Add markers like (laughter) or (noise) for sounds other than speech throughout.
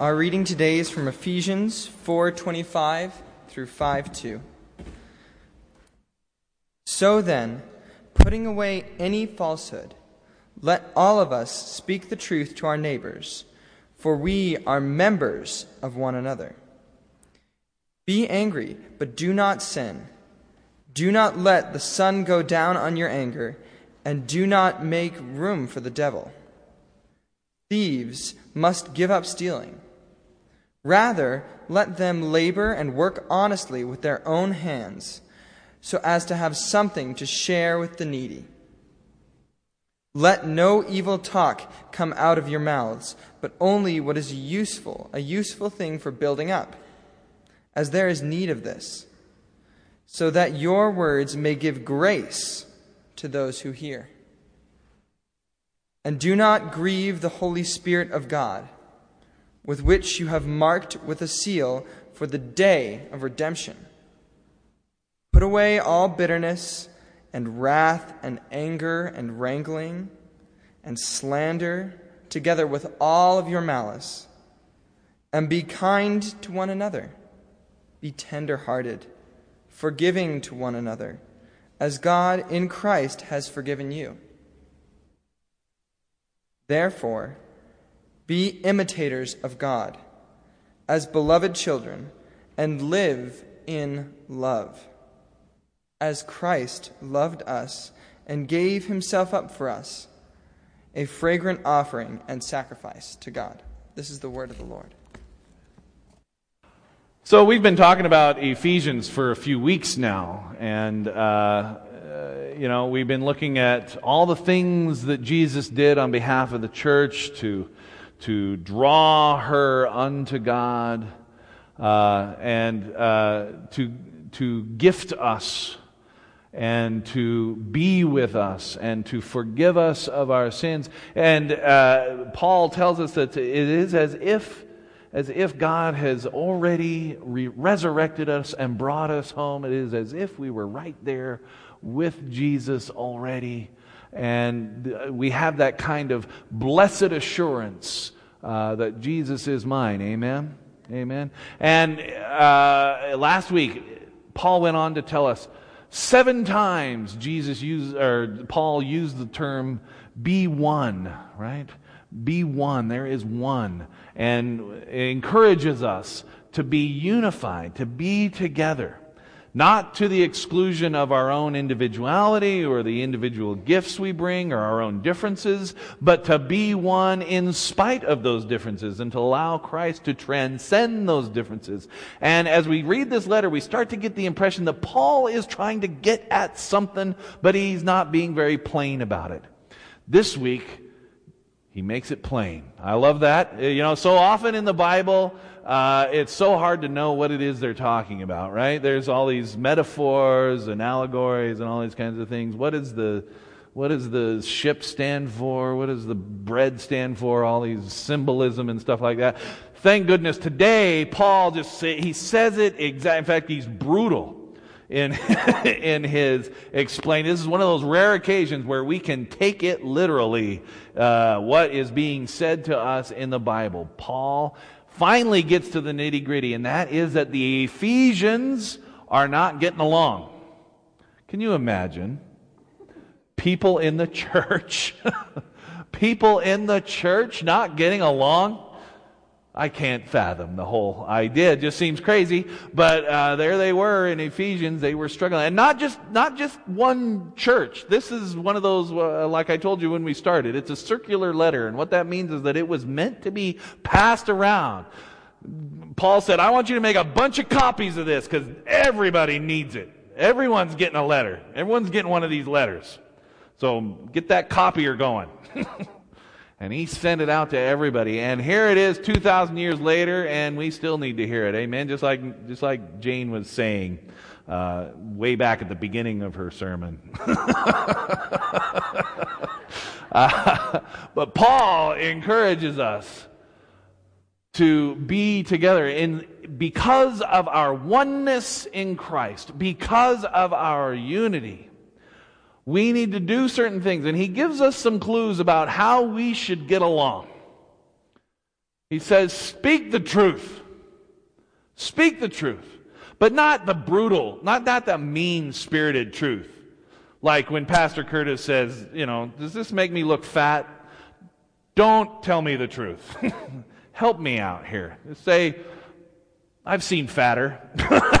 Our reading today is from Ephesians 4:25 through 5:2. So then, putting away any falsehood, let all of us speak the truth to our neighbors, for we are members of one another. Be angry, but do not sin. Do not let the sun go down on your anger, and do not make room for the devil. Thieves must give up stealing. Rather, let them labor and work honestly with their own hands, so as to have something to share with the needy. Let no evil talk come out of your mouths, but only what is useful, a useful thing for building up, as there is need of this, so that your words may give grace to those who hear. And do not grieve the Holy Spirit of God, with which you have marked with a seal for the day of redemption. Put away all bitterness and wrath and anger and wrangling and slander, together with all of your malice. And be kind to one another. Be tender hearted, forgiving to one another, as God in Christ has forgiven you. Therefore, be imitators of God as beloved children and live in love as Christ loved us and gave himself up for us, a fragrant offering and sacrifice to God. This is the word of the Lord. So, we've been talking about Ephesians for a few weeks now, and, uh, uh, you know, we've been looking at all the things that Jesus did on behalf of the church to, to draw her unto God uh, and uh, to, to gift us and to be with us and to forgive us of our sins. And uh, Paul tells us that it is as if, as if God has already re- resurrected us and brought us home. It is as if we were right there with Jesus already. And we have that kind of blessed assurance uh, that Jesus is mine. Amen? Amen. And uh, last week, Paul went on to tell us Seven times Jesus used, or Paul used the term be one, right? Be one. There is one. And encourages us to be unified, to be together not to the exclusion of our own individuality or the individual gifts we bring or our own differences, but to be one in spite of those differences and to allow Christ to transcend those differences. And as we read this letter, we start to get the impression that Paul is trying to get at something, but he's not being very plain about it. This week, he makes it plain. I love that. You know, so often in the Bible, uh, it's so hard to know what it is they're talking about, right? There's all these metaphors and allegories and all these kinds of things. What is the what does the ship stand for? What does the bread stand for? All these symbolism and stuff like that. Thank goodness today Paul just say, he says it exact. In fact, he's brutal in (laughs) in his explain. This is one of those rare occasions where we can take it literally. Uh, what is being said to us in the Bible? Paul finally gets to the nitty gritty, and that is that the Ephesians are not getting along. Can you imagine? People in the (laughs) church, people in the church not getting along. I can't fathom the whole idea. It just seems crazy. But uh, there they were in Ephesians. They were struggling, and not just not just one church. This is one of those, uh, like I told you when we started. It's a circular letter, and what that means is that it was meant to be passed around. Paul said, "I want you to make a bunch of copies of this because everybody needs it. Everyone's getting a letter. Everyone's getting one of these letters. So get that copier going." (laughs) And he sent it out to everybody. And here it is 2,000 years later, and we still need to hear it. Amen. Just like, just like Jane was saying uh, way back at the beginning of her sermon. (laughs) uh, but Paul encourages us to be together in because of our oneness in Christ, because of our unity we need to do certain things. And he gives us some clues about how we should get along. He says, Speak the truth. Speak the truth. But not the brutal, not, not the mean spirited truth. Like when Pastor Curtis says, you know, does this make me look fat? Don't tell me the truth. (laughs) Help me out here. Say, I've seen fatter. (laughs)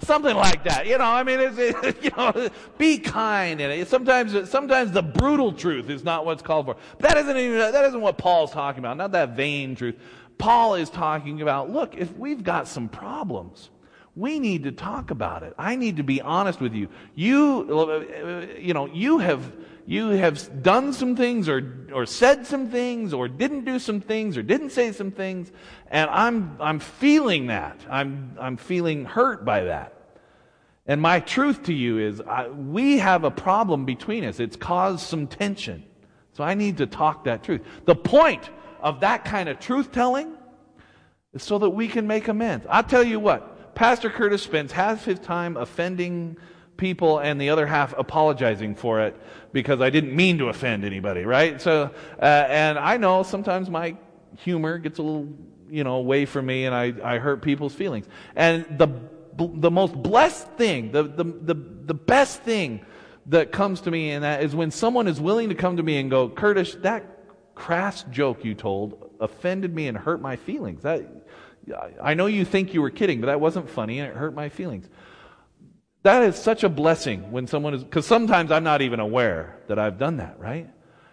Something like that. You know, I mean, it's, it, (laughs) you know, be kind. And sometimes, sometimes the brutal truth is not what's called for. That isn't even, that isn't what Paul's talking about. Not that vain truth. Paul is talking about, look, if we've got some problems, we need to talk about it. I need to be honest with you. You, you know, you have, you have done some things or, or said some things or didn't do some things or didn't say some things. And I'm, I'm feeling that. I'm, I'm feeling hurt by that. And my truth to you is I, we have a problem between us. It's caused some tension. So I need to talk that truth. The point of that kind of truth telling is so that we can make amends. I'll tell you what, Pastor Curtis spends half his time offending people and the other half apologizing for it because I didn't mean to offend anybody, right? So, uh, and I know sometimes my humor gets a little, you know, away from me and I, I hurt people's feelings. And the, the most blessed thing, the, the, the, the best thing that comes to me in that is when someone is willing to come to me and go, Curtis, that crass joke you told offended me and hurt my feelings. That, I know you think you were kidding, but that wasn't funny and it hurt my feelings. That is such a blessing when someone is, because sometimes I'm not even aware that I've done that, right?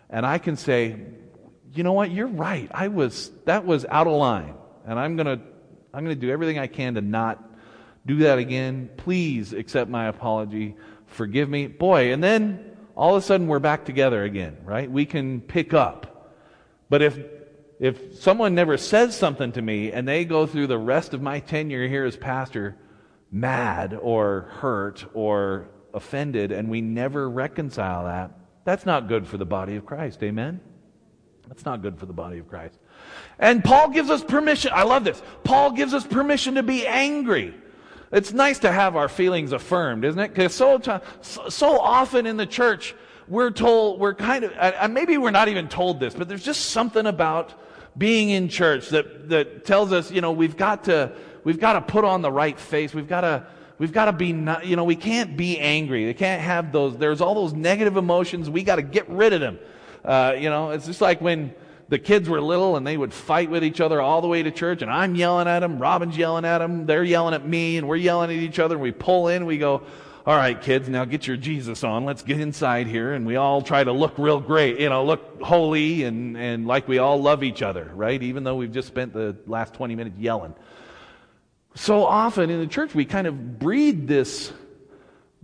And I can say, you know what, you're right. I was, that was out of line. And I'm going to, I'm going to do everything I can to not do that again. Please accept my apology. Forgive me. Boy, and then all of a sudden we're back together again, right? We can pick up. But if, if someone never says something to me and they go through the rest of my tenure here as pastor mad or hurt or offended and we never reconcile that, that's not good for the body of Christ. Amen? That's not good for the body of Christ. And Paul gives us permission. I love this. Paul gives us permission to be angry. It's nice to have our feelings affirmed, isn't it? Because so, so often in the church, we're told, we're kind of, and maybe we're not even told this, but there's just something about being in church that, that tells us, you know, we've got to, we've got to put on the right face. We've got to, we've got to be, not, you know, we can't be angry. We can't have those, there's all those negative emotions. We got to get rid of them. Uh, you know, it's just like when the kids were little and they would fight with each other all the way to church and I'm yelling at them, Robin's yelling at them, they're yelling at me and we're yelling at each other and we pull in, we go, all right, kids, now get your Jesus on. Let's get inside here. And we all try to look real great, you know, look holy and, and like we all love each other, right? Even though we've just spent the last 20 minutes yelling. So often in the church, we kind of breed this,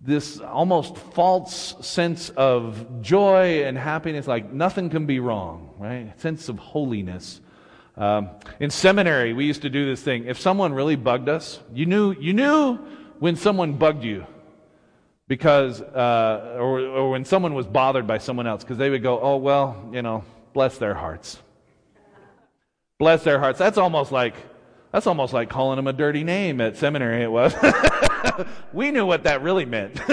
this almost false sense of joy and happiness, like nothing can be wrong, right? Sense of holiness. Um, in seminary, we used to do this thing. If someone really bugged us, you knew, you knew when someone bugged you because, uh, or, or when someone was bothered by someone else, because they would go, oh, well, you know, bless their hearts. Bless their hearts. That's almost like, that's almost like calling them a dirty name at seminary, it was. (laughs) we knew what that really meant. (laughs)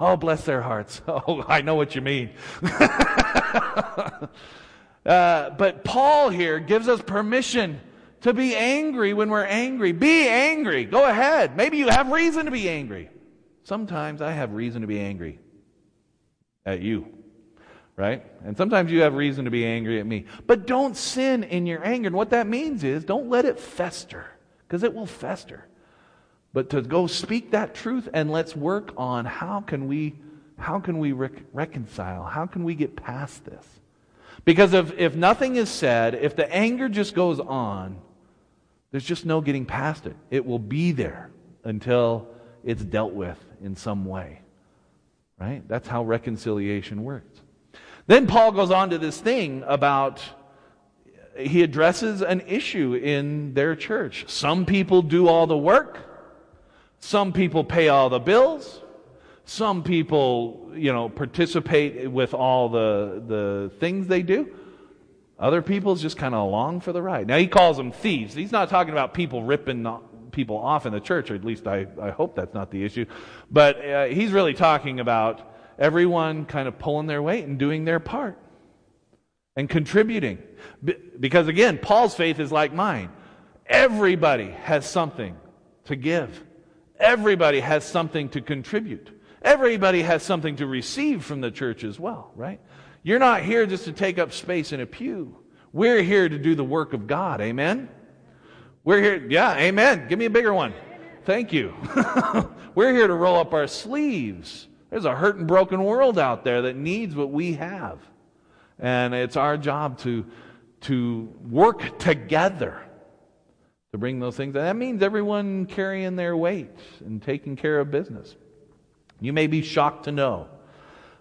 oh, bless their hearts. (laughs) Oh, I know what you mean. uh, but Paul here gives us permission to be angry when we're angry. Be angry. Go ahead. Maybe you have reason to be angry. Sometimes I have reason to be angry at you, right? And sometimes you have reason to be angry at me. But don't sin in your anger. And what that means is don't let it fester, because it will fester. But to go speak that truth and let's work on how can we how can we rec- reconcile? How can we get past this? Because if, if nothing is said, if the anger just goes on, there's just no getting past it. It will be there until it's dealt with in some way. Right? That's how reconciliation works. Then Paul goes on to this thing about he addresses an issue in their church. Some people do all the work. Some people pay all the bills. Some people, you know, participate with all the, the things they do. Other people's just kind of along for the ride. Now he calls them thieves. He's not talking about people ripping people off in the church, or at least I, I hope that's not the issue. But uh, he's really talking about everyone kind of pulling their weight and doing their part. and contributing. Because again, Paul's faith is like mine. Everybody has something to give. Everybody has something to contribute. Everybody has something to receive from the church as well, right? You're not here just to take up space in a pew. We're here to do the work of God. Amen? We're here, yeah, amen. Give me a bigger one. Thank you. (laughs) We're here to roll up our sleeves. There's a hurt and broken world out there that needs what we have. And it's our job to, to work together to bring those things. And that means everyone carrying their weight and taking care of business. You may be shocked to know,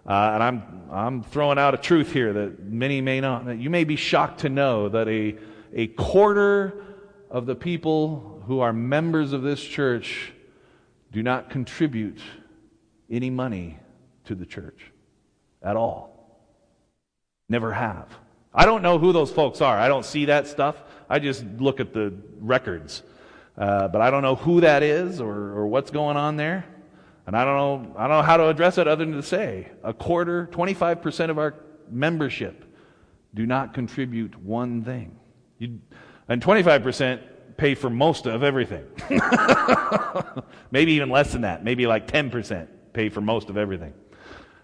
uh, and I'm, I'm throwing out a truth here that many may not. You may be shocked to know that a, a quarter of the people who are members of this church do not contribute any money to the church at all. Never have. I don't know who those folks are. I don't see that stuff. I just look at the records. Uh, but I don't know who that is or, or what's going on there. And I don't know, I don't know how to address it other than to say a quarter, 25% of our membership do not contribute one thing. You, and 25% pay for most of everything. (laughs) maybe even less than that. Maybe like 10% pay for most of everything.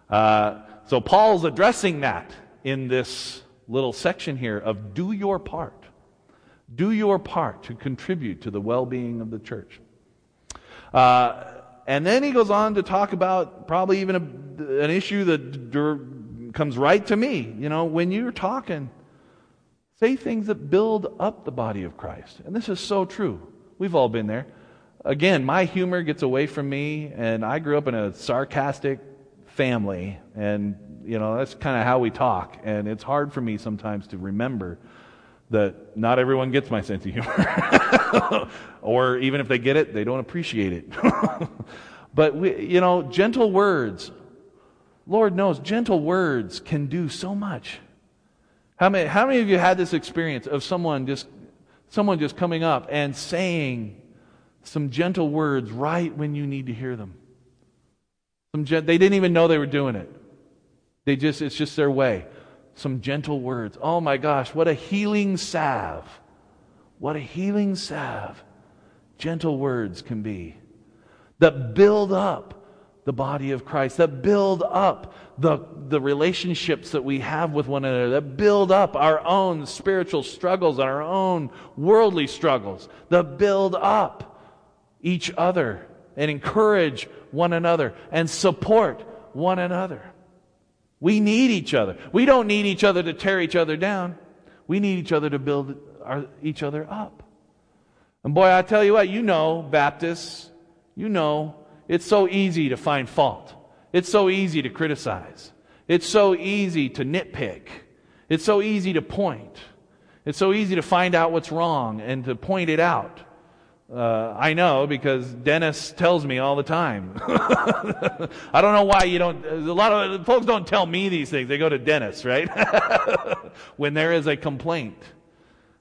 Uh, so Paul's addressing that in this little section here of do your part. Do your part to contribute to the well being of the church. Uh, and then he goes on to talk about probably even a, an issue that d- comes right to me. You know, when you're talking, say things that build up the body of Christ. And this is so true. We've all been there. Again, my humor gets away from me, and I grew up in a sarcastic family, and you know that's kind of how we talk. And it's hard for me sometimes to remember that not everyone gets my sense of humor. (laughs) or even if they get it, they don't appreciate it. (laughs) but, we, you know, gentle words, Lord knows, gentle words can do so much. How many, how many of you had this experience of someone just, someone just coming up and saying some gentle words right when you need to hear them? Some gen- they didn't even know they were doing it. They just, it's just their way some gentle words. Oh my gosh, what a healing salve. What a healing salve gentle words can be that build up the body of Christ, that build up the, the relationships that we have with one another, that build up our own spiritual struggles and our own worldly struggles, that build up each other and encourage one another and support one another. We need each other. We don't need each other to tear each other down. We need each other to build our, each other up. And boy, I tell you what, you know, Baptists, you know, it's so easy to find fault. It's so easy to criticize. It's so easy to nitpick. It's so easy to point. It's so easy to find out what's wrong and to point it out. Uh, I know because Dennis tells me all the time. (laughs) I don't know why you don't. A lot of folks don't tell me these things. They go to Dennis, right? (laughs) when there is a complaint,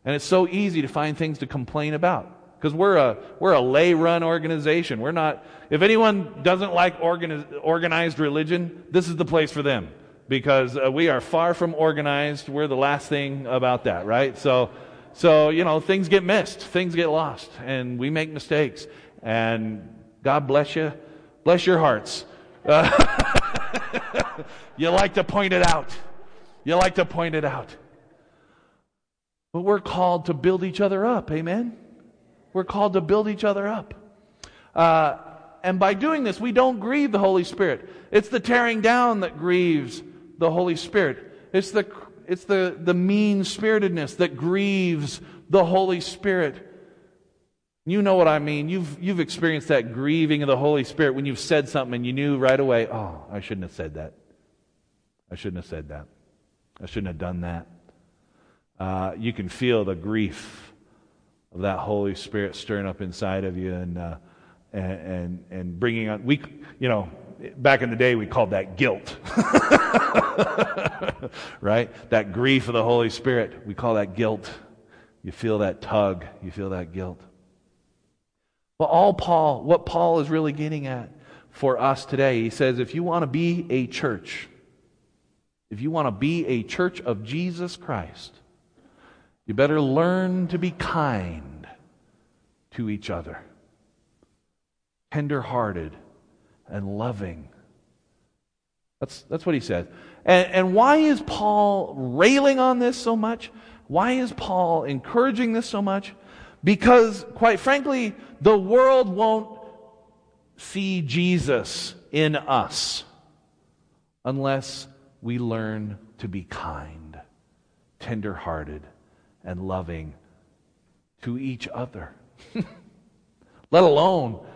and it's so easy to find things to complain about because we're a we're a lay-run organization. We're not. If anyone doesn't like organi- organized religion, this is the place for them because uh, we are far from organized. We're the last thing about that, right? So. So, you know, things get missed, things get lost, and we make mistakes. And God bless you. Bless your hearts. Uh, (laughs) you like to point it out. You like to point it out. But we're called to build each other up. Amen? We're called to build each other up. Uh, and by doing this, we don't grieve the Holy Spirit. It's the tearing down that grieves the Holy Spirit. It's the it's the, the mean spiritedness that grieves the Holy Spirit. You know what I mean. You've, you've experienced that grieving of the Holy Spirit when you've said something and you knew right away, oh, I shouldn't have said that. I shouldn't have said that. I shouldn't have done that. Uh, you can feel the grief of that Holy Spirit stirring up inside of you and, uh, and, and, and bringing on, we, you know, back in the day we called that guilt. (laughs) (laughs) right? That grief of the Holy Spirit, we call that guilt. You feel that tug, you feel that guilt. Well, all Paul, what Paul is really getting at for us today, he says if you want to be a church, if you want to be a church of Jesus Christ, you better learn to be kind to each other, tender hearted and loving. That's, that's what he says. And, and why is Paul railing on this so much? Why is Paul encouraging this so much? Because, quite frankly, the world won't see Jesus in us unless we learn to be kind, tender hearted, and loving to each other. (laughs) Let alone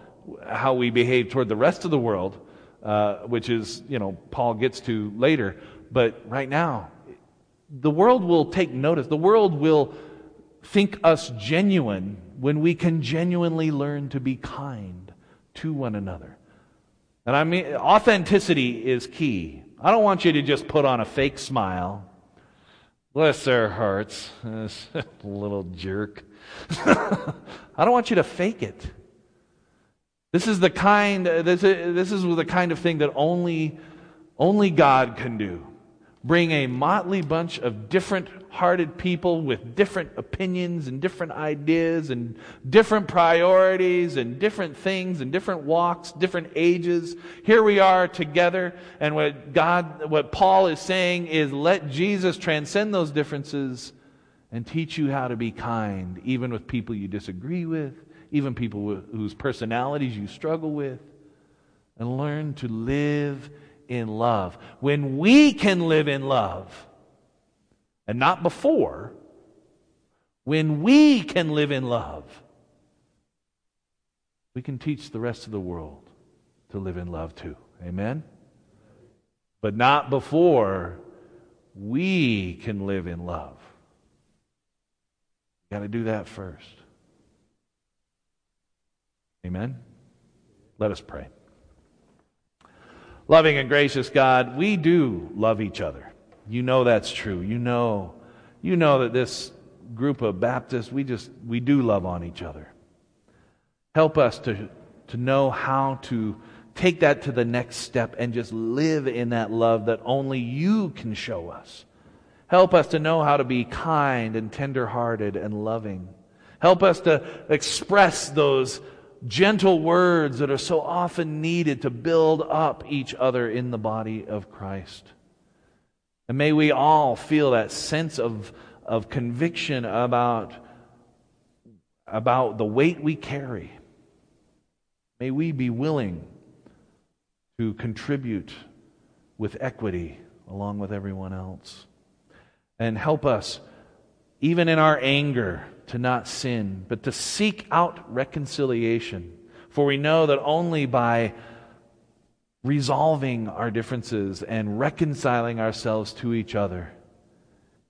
how we behave toward the rest of the world, uh, which is, you know, Paul gets to later. But right now, the world will take notice. The world will think us genuine when we can genuinely learn to be kind to one another. And I mean, authenticity is key. I don't want you to just put on a fake smile. Bless their hearts. (laughs) little jerk. (laughs) I don't want you to fake it. This is the kind, this is, this is the kind of thing that only, only God can do bring a motley bunch of different hearted people with different opinions and different ideas and different priorities and different things and different walks, different ages. Here we are together and what God, what Paul is saying is let Jesus transcend those differences and teach you how to be kind, even with people you disagree with, even people whose personalities you struggle with, and learn to live in love. When we can live in love, and not before, when we can live in love, we can teach the rest of the world to live in love too. Amen? But not before we can live in love. Got to do that first. Amen? Let us pray. Loving and gracious God, we do love each other. You know that's true. You know, you know that this group of Baptists, we just, we do love on each other. Help us to, to know how to take that to the next step and just live in that love that only you can show us. Help us to know how to be kind and tenderhearted and loving. Help us to express those gentle words that are so often needed to build up each other in the body of Christ. And may we all feel that sense of, of conviction about, about the weight we carry. May we be willing to contribute with equity along with everyone else. And help us, even in our anger, to not sin, but to seek out reconciliation. For we know that only by resolving our differences and reconciling ourselves to each other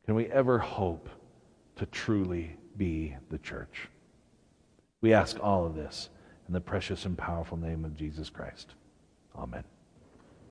can we ever hope to truly be the church. We ask all of this in the precious and powerful name of Jesus Christ. Amen.